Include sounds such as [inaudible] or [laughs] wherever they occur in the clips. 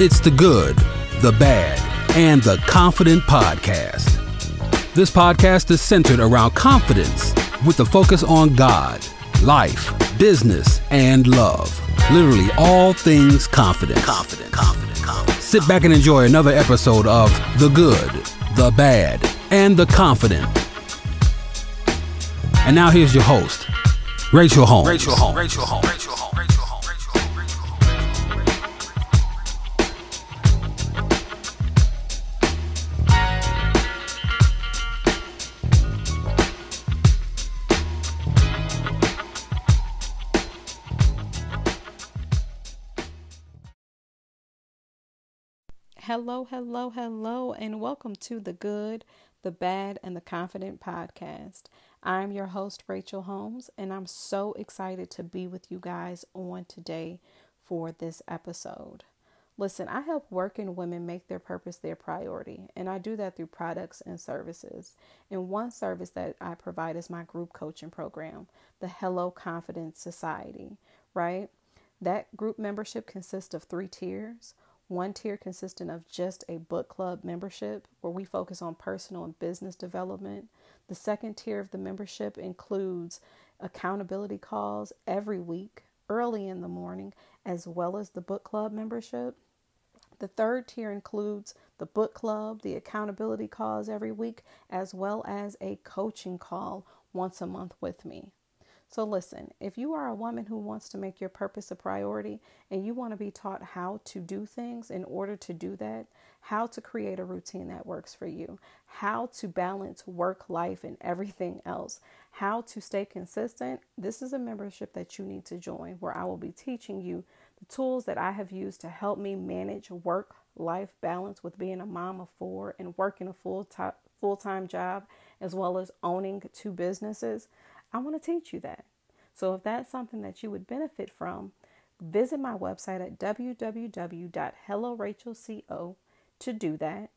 It's the good, the bad, and the confident podcast. This podcast is centered around confidence with a focus on God, life, business, and love. Literally all things confidence. Confident, confident, confident. Sit back and enjoy another episode of The Good, the Bad, and the Confident. And now here's your host, Rachel Holmes. Rachel Holmes. Rachel Holmes. Rachel Holmes. Hello, hello, hello, and welcome to the Good, the Bad, and the Confident podcast. I'm your host, Rachel Holmes, and I'm so excited to be with you guys on today for this episode. Listen, I help working women make their purpose their priority, and I do that through products and services. And one service that I provide is my group coaching program, the Hello Confidence Society, right? That group membership consists of three tiers. One tier consisting of just a book club membership where we focus on personal and business development. The second tier of the membership includes accountability calls every week, early in the morning, as well as the book club membership. The third tier includes the book club, the accountability calls every week, as well as a coaching call once a month with me. So, listen, if you are a woman who wants to make your purpose a priority and you want to be taught how to do things in order to do that, how to create a routine that works for you, how to balance work, life, and everything else, how to stay consistent, this is a membership that you need to join where I will be teaching you the tools that I have used to help me manage work life balance with being a mom of four and working a full time full time job as well as owning two businesses. I want to teach you that. So if that's something that you would benefit from, visit my website at www.hellorachelco to do that.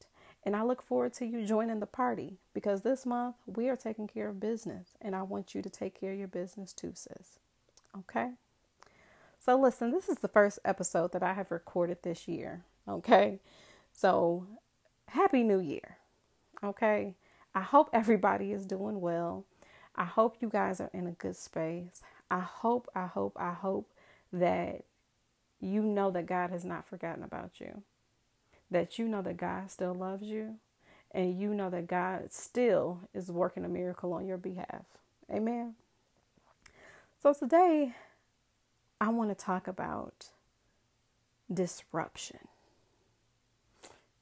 And I look forward to you joining the party because this month we are taking care of business and I want you to take care of your business too, sis. Okay? So listen, this is the first episode that I have recorded this year. Okay? So happy new year. Okay? I hope everybody is doing well. I hope you guys are in a good space. I hope, I hope, I hope that you know that God has not forgotten about you, that you know that God still loves you, and you know that God still is working a miracle on your behalf. Amen. So today, I want to talk about disruption.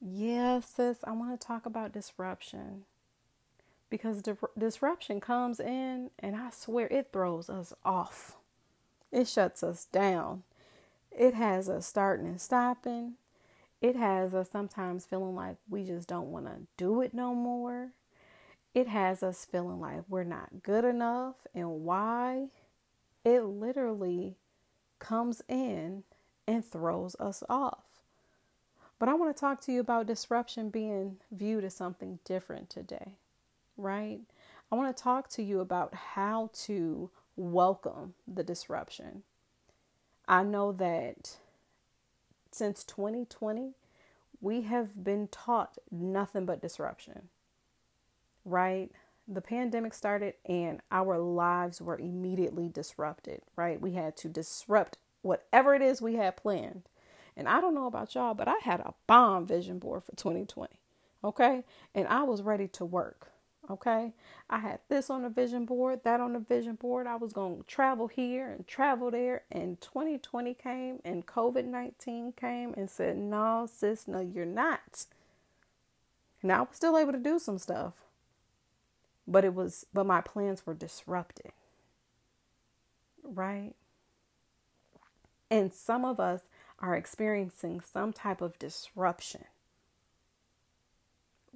Yes, sis, I want to talk about disruption because di- disruption comes in and I swear it throws us off. It shuts us down. It has us starting and stopping. It has us sometimes feeling like we just don't want to do it no more. It has us feeling like we're not good enough and why. It literally comes in and throws us off. But I want to talk to you about disruption being viewed as something different today right? I want to talk to you about how to welcome the disruption. I know that since 2020, we have been taught nothing but disruption, right? The pandemic started and our lives were immediately disrupted, right? We had to disrupt whatever it is we had planned. And I don't know about y'all, but I had a bomb vision board for 2020, okay? And I was ready to work. Okay. I had this on the vision board, that on the vision board. I was going to travel here and travel there. And 2020 came and COVID 19 came and said, No, sis, no, you're not. Now I was still able to do some stuff. But it was, but my plans were disrupted. Right. And some of us are experiencing some type of disruption.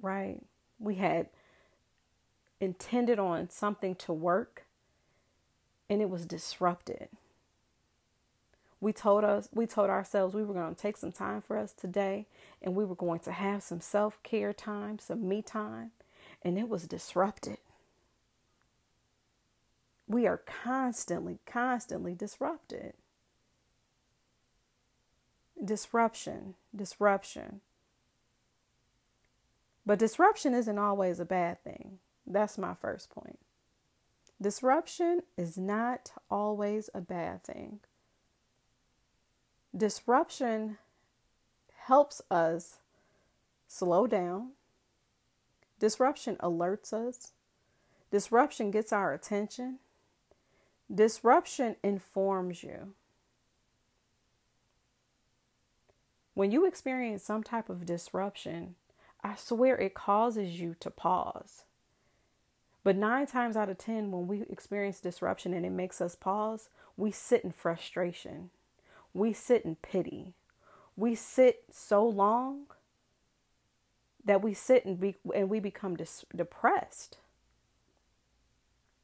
Right. We had intended on something to work and it was disrupted. We told us we told ourselves we were going to take some time for us today and we were going to have some self-care time, some me time, and it was disrupted. We are constantly constantly disrupted. disruption, disruption. But disruption isn't always a bad thing. That's my first point. Disruption is not always a bad thing. Disruption helps us slow down. Disruption alerts us. Disruption gets our attention. Disruption informs you. When you experience some type of disruption, I swear it causes you to pause. But nine times out of 10, when we experience disruption and it makes us pause, we sit in frustration. We sit in pity. We sit so long that we sit and, be, and we become dis- depressed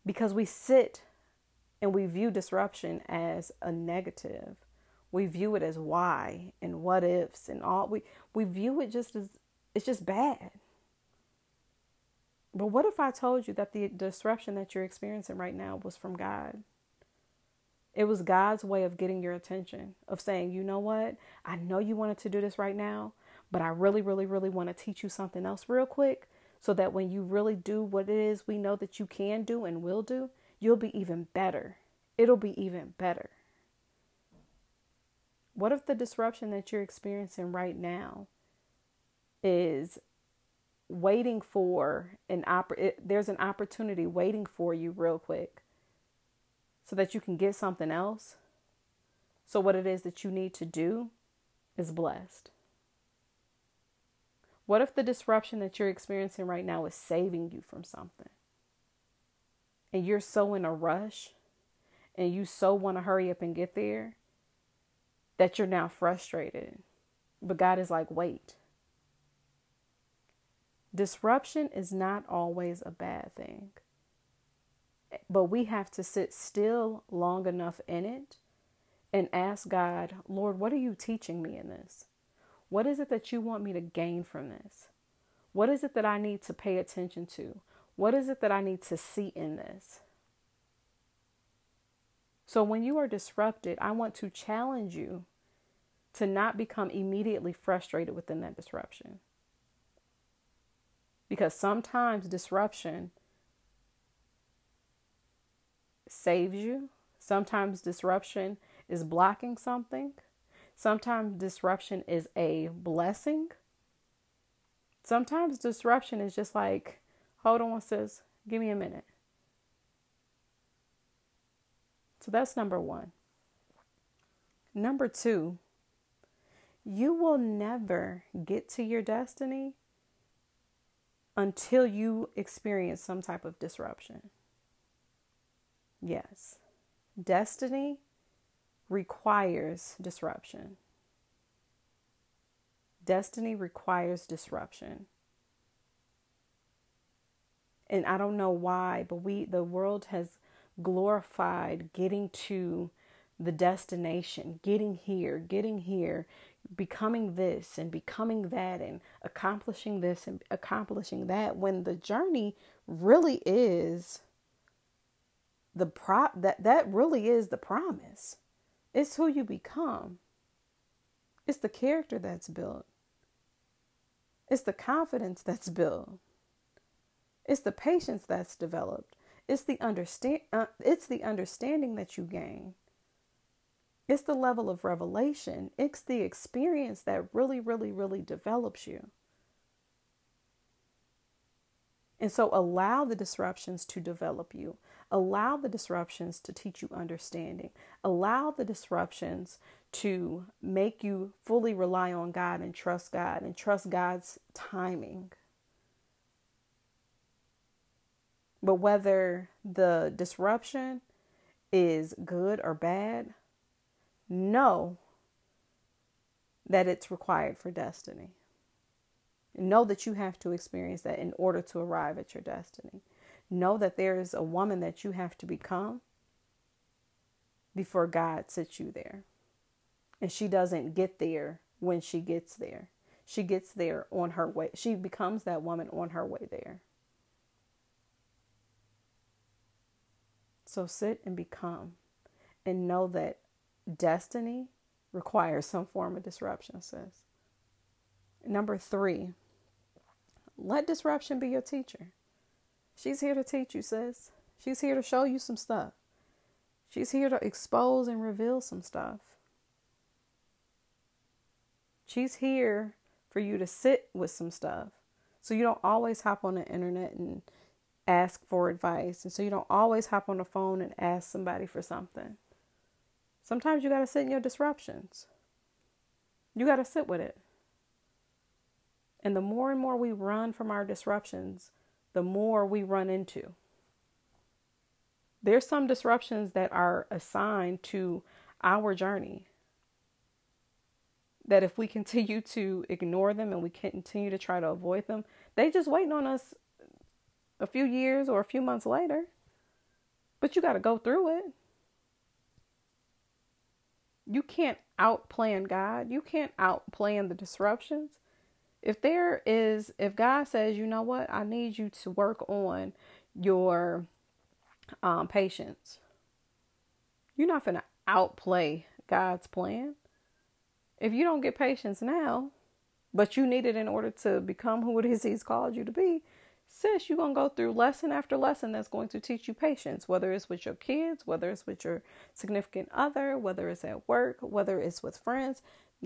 because we sit and we view disruption as a negative. We view it as why and what ifs and all we we view it just as it's just bad. But what if I told you that the disruption that you're experiencing right now was from God? It was God's way of getting your attention, of saying, you know what? I know you wanted to do this right now, but I really, really, really want to teach you something else real quick so that when you really do what it is we know that you can do and will do, you'll be even better. It'll be even better. What if the disruption that you're experiencing right now is waiting for an opp- it, there's an opportunity waiting for you real quick so that you can get something else. So what it is that you need to do is blessed. What if the disruption that you're experiencing right now is saving you from something? And you're so in a rush and you so want to hurry up and get there that you're now frustrated. But God is like, wait. Disruption is not always a bad thing, but we have to sit still long enough in it and ask God, Lord, what are you teaching me in this? What is it that you want me to gain from this? What is it that I need to pay attention to? What is it that I need to see in this? So when you are disrupted, I want to challenge you to not become immediately frustrated within that disruption. Because sometimes disruption saves you, sometimes disruption is blocking something, sometimes disruption is a blessing. Sometimes disruption is just like, hold on, sis, give me a minute. So that's number one. Number two, you will never get to your destiny until you experience some type of disruption. Yes, destiny requires disruption. Destiny requires disruption. And I don't know why, but we the world has glorified getting to the destination, getting here, getting here, becoming this and becoming that and accomplishing this and accomplishing that when the journey really is the pro that that really is the promise. It's who you become. It's the character that's built. It's the confidence that's built. It's the patience that's developed. It's the understand uh, it's the understanding that you gain. It's the level of revelation. It's the experience that really really really develops you. And so allow the disruptions to develop you. Allow the disruptions to teach you understanding. Allow the disruptions to make you fully rely on God and trust God and trust God's timing. But whether the disruption is good or bad, know that it's required for destiny. Know that you have to experience that in order to arrive at your destiny. Know that there is a woman that you have to become before God sits you there. And she doesn't get there when she gets there. She gets there on her way. She becomes that woman on her way there. So sit and become and know that destiny requires some form of disruption, sis. Number three, let disruption be your teacher. She's here to teach you, sis. She's here to show you some stuff. She's here to expose and reveal some stuff. She's here for you to sit with some stuff. So you don't always hop on the internet and ask for advice. And so you don't always hop on the phone and ask somebody for something. Sometimes you got to sit in your disruptions. You got to sit with it. And the more and more we run from our disruptions, the more we run into. There's some disruptions that are assigned to our journey. That if we continue [laughs] to ignore them and we continue to try to avoid them, they just waiting on us a few years or a few months later. But you got to go through it. You can't outplan God. You can't outplan the disruptions. If there is, if God says, you know what, I need you to work on your um, patience. You're not going to outplay God's plan. If you don't get patience now, but you need it in order to become who it is He's called you to be, sis, you're going to go through lesson after lesson that's going to teach you patience, whether it's with your kids, whether it's with your significant other, whether it's at work, whether it's with friends.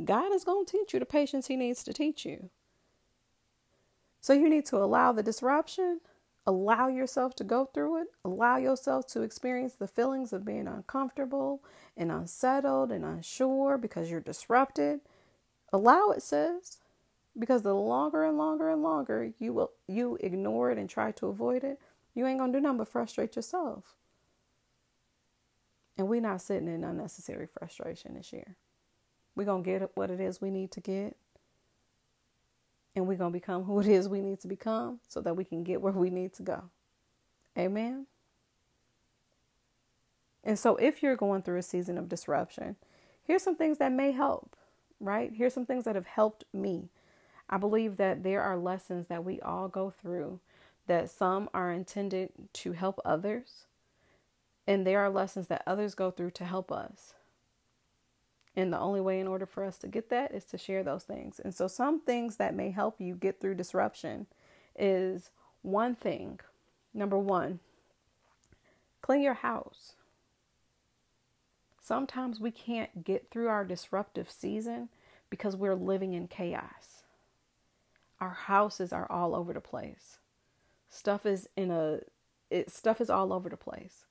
God is going to teach you the patience He needs to teach you. So you need to allow the disruption Allow yourself to go through it. Allow yourself to experience the feelings of being uncomfortable and unsettled and unsure because you're disrupted. Allow it, sis. Because the longer and longer and longer you will you ignore it and try to avoid it, you ain't gonna do nothing but frustrate yourself. And we're not sitting in unnecessary frustration this year. We're gonna get what it is we need to get and we're to become [laughs] who it is we need to become so that we can get where we need to go. Amen. And so, if you're going through a season of disruption, here's some things that may help, right? Here's some things that have helped me. I believe that there are lessons that we all go through, that some are intended to help others, and there are lessons that others go through to help us. And the only way in order for us to get that is to share those things. And so, some things that may help you get through disruption is one thing. Number one, clean your house. Sometimes we can't get through our disruptive season because we're living in chaos. Our houses are all over the place. Stuff is in a it, stuff is all over the place.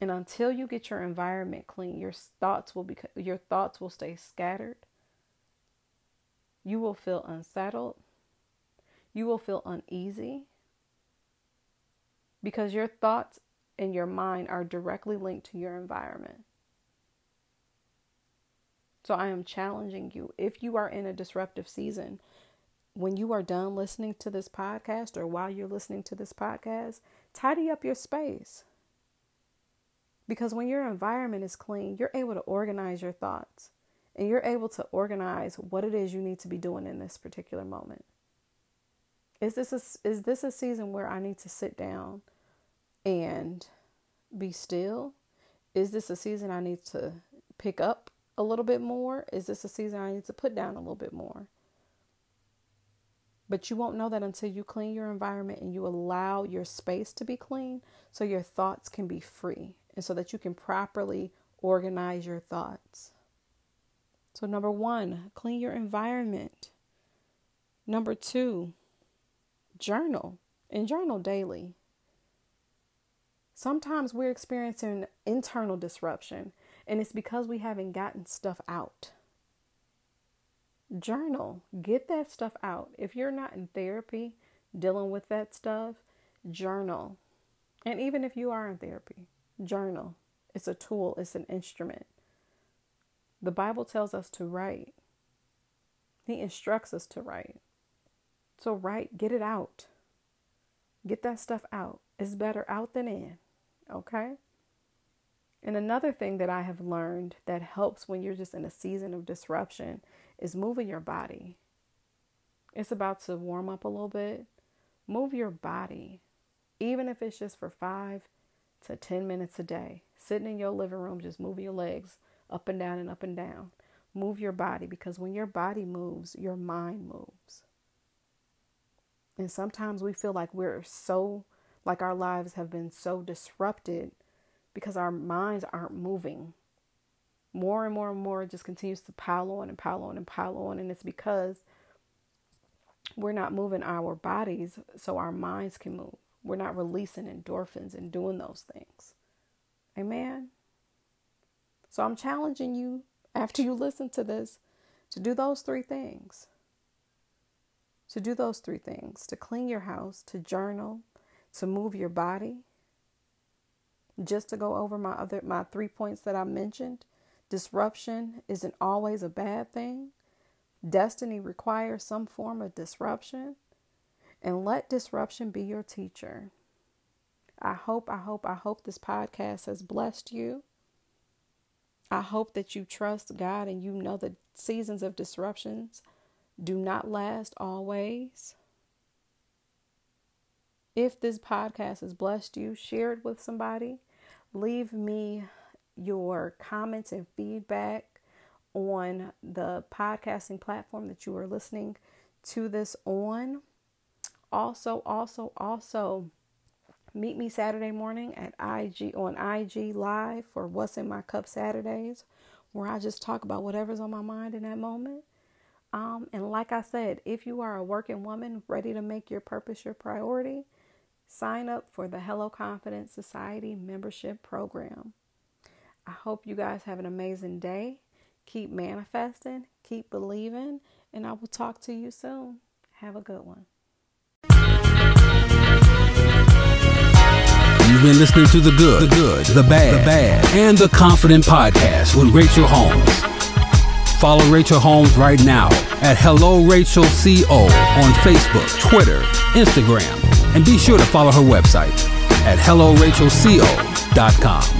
And until you get your environment clean, your thoughts will be your thoughts will stay scattered. You will feel unsettled. You will feel uneasy because your thoughts and your mind are directly linked to your environment. So I am challenging you if you are in a disruptive season, when you are done listening to this podcast or while you're listening to this podcast, tidy up your space. Because when your environment is clean, you're able to organize your thoughts and you're able to organize what it is you need to be doing in this particular moment. Is this a, is this a season where I need to sit down and be still? Is this a season I need to pick up a little bit more? Is this a season I need to put down a little bit more? But you won't know that until you clean your environment and you allow your space to be clean so your thoughts can be free and so that you can properly organize your thoughts. So, number one, clean your environment. Number two, journal and journal daily. Sometimes we're experiencing internal disruption, and it's because we haven't gotten stuff out. Journal, get that stuff out. If you're not in therapy dealing with that stuff, journal. And even if you are in therapy, journal. It's a tool, it's an instrument. The Bible tells us to write, He instructs us to write. So, write, get it out. Get that stuff out. It's better out than in. Okay? And another thing that I have learned that helps when you're just in a season of disruption is moving your body. It's about to warm up a little bit. Move your body, even if it's just for five to 10 minutes a day, sitting in your living room, just moving your legs up and down and up and down. Move your body because when your body moves, your mind moves. And sometimes we feel like we're so, like our lives have been so disrupted because our minds aren't moving. More and more and more just continues to pile on and pile on and pile on. And it's because we're not moving our bodies so our minds can move. We're not releasing endorphins and doing those things. Amen. So I'm challenging you after you listen to this to do those three things. To do those three things to clean your house, to journal, to move your body. Just to go over my other my three points that I mentioned, disruption isn't always a bad thing. Destiny requires some form of disruption. And let disruption be your teacher. I hope, I hope, I hope this podcast has blessed you. I hope that you trust God and you know that seasons of disruptions do not last always. If this podcast has blessed you, share it with somebody. Leave me your comments and feedback on the podcasting platform that you are listening to this on. Also, also, also meet me Saturday morning at IG on IG live for What's in My Cup Saturdays, where I just talk about whatever's on my mind in that moment. Um, and like I said, if you are a working woman ready to make your purpose your priority, sign up for the Hello Confidence Society membership program. I hope you guys have an amazing day. Keep manifesting, keep believing, and I will talk to you soon. Have a good one. You've been listening to the good, the good, the bad, the bad, and the confident podcast with Rachel Holmes. Follow Rachel Holmes right now at Hello Rachel CO on Facebook, Twitter, Instagram, and be sure to follow her website at HelloRachelCO.com.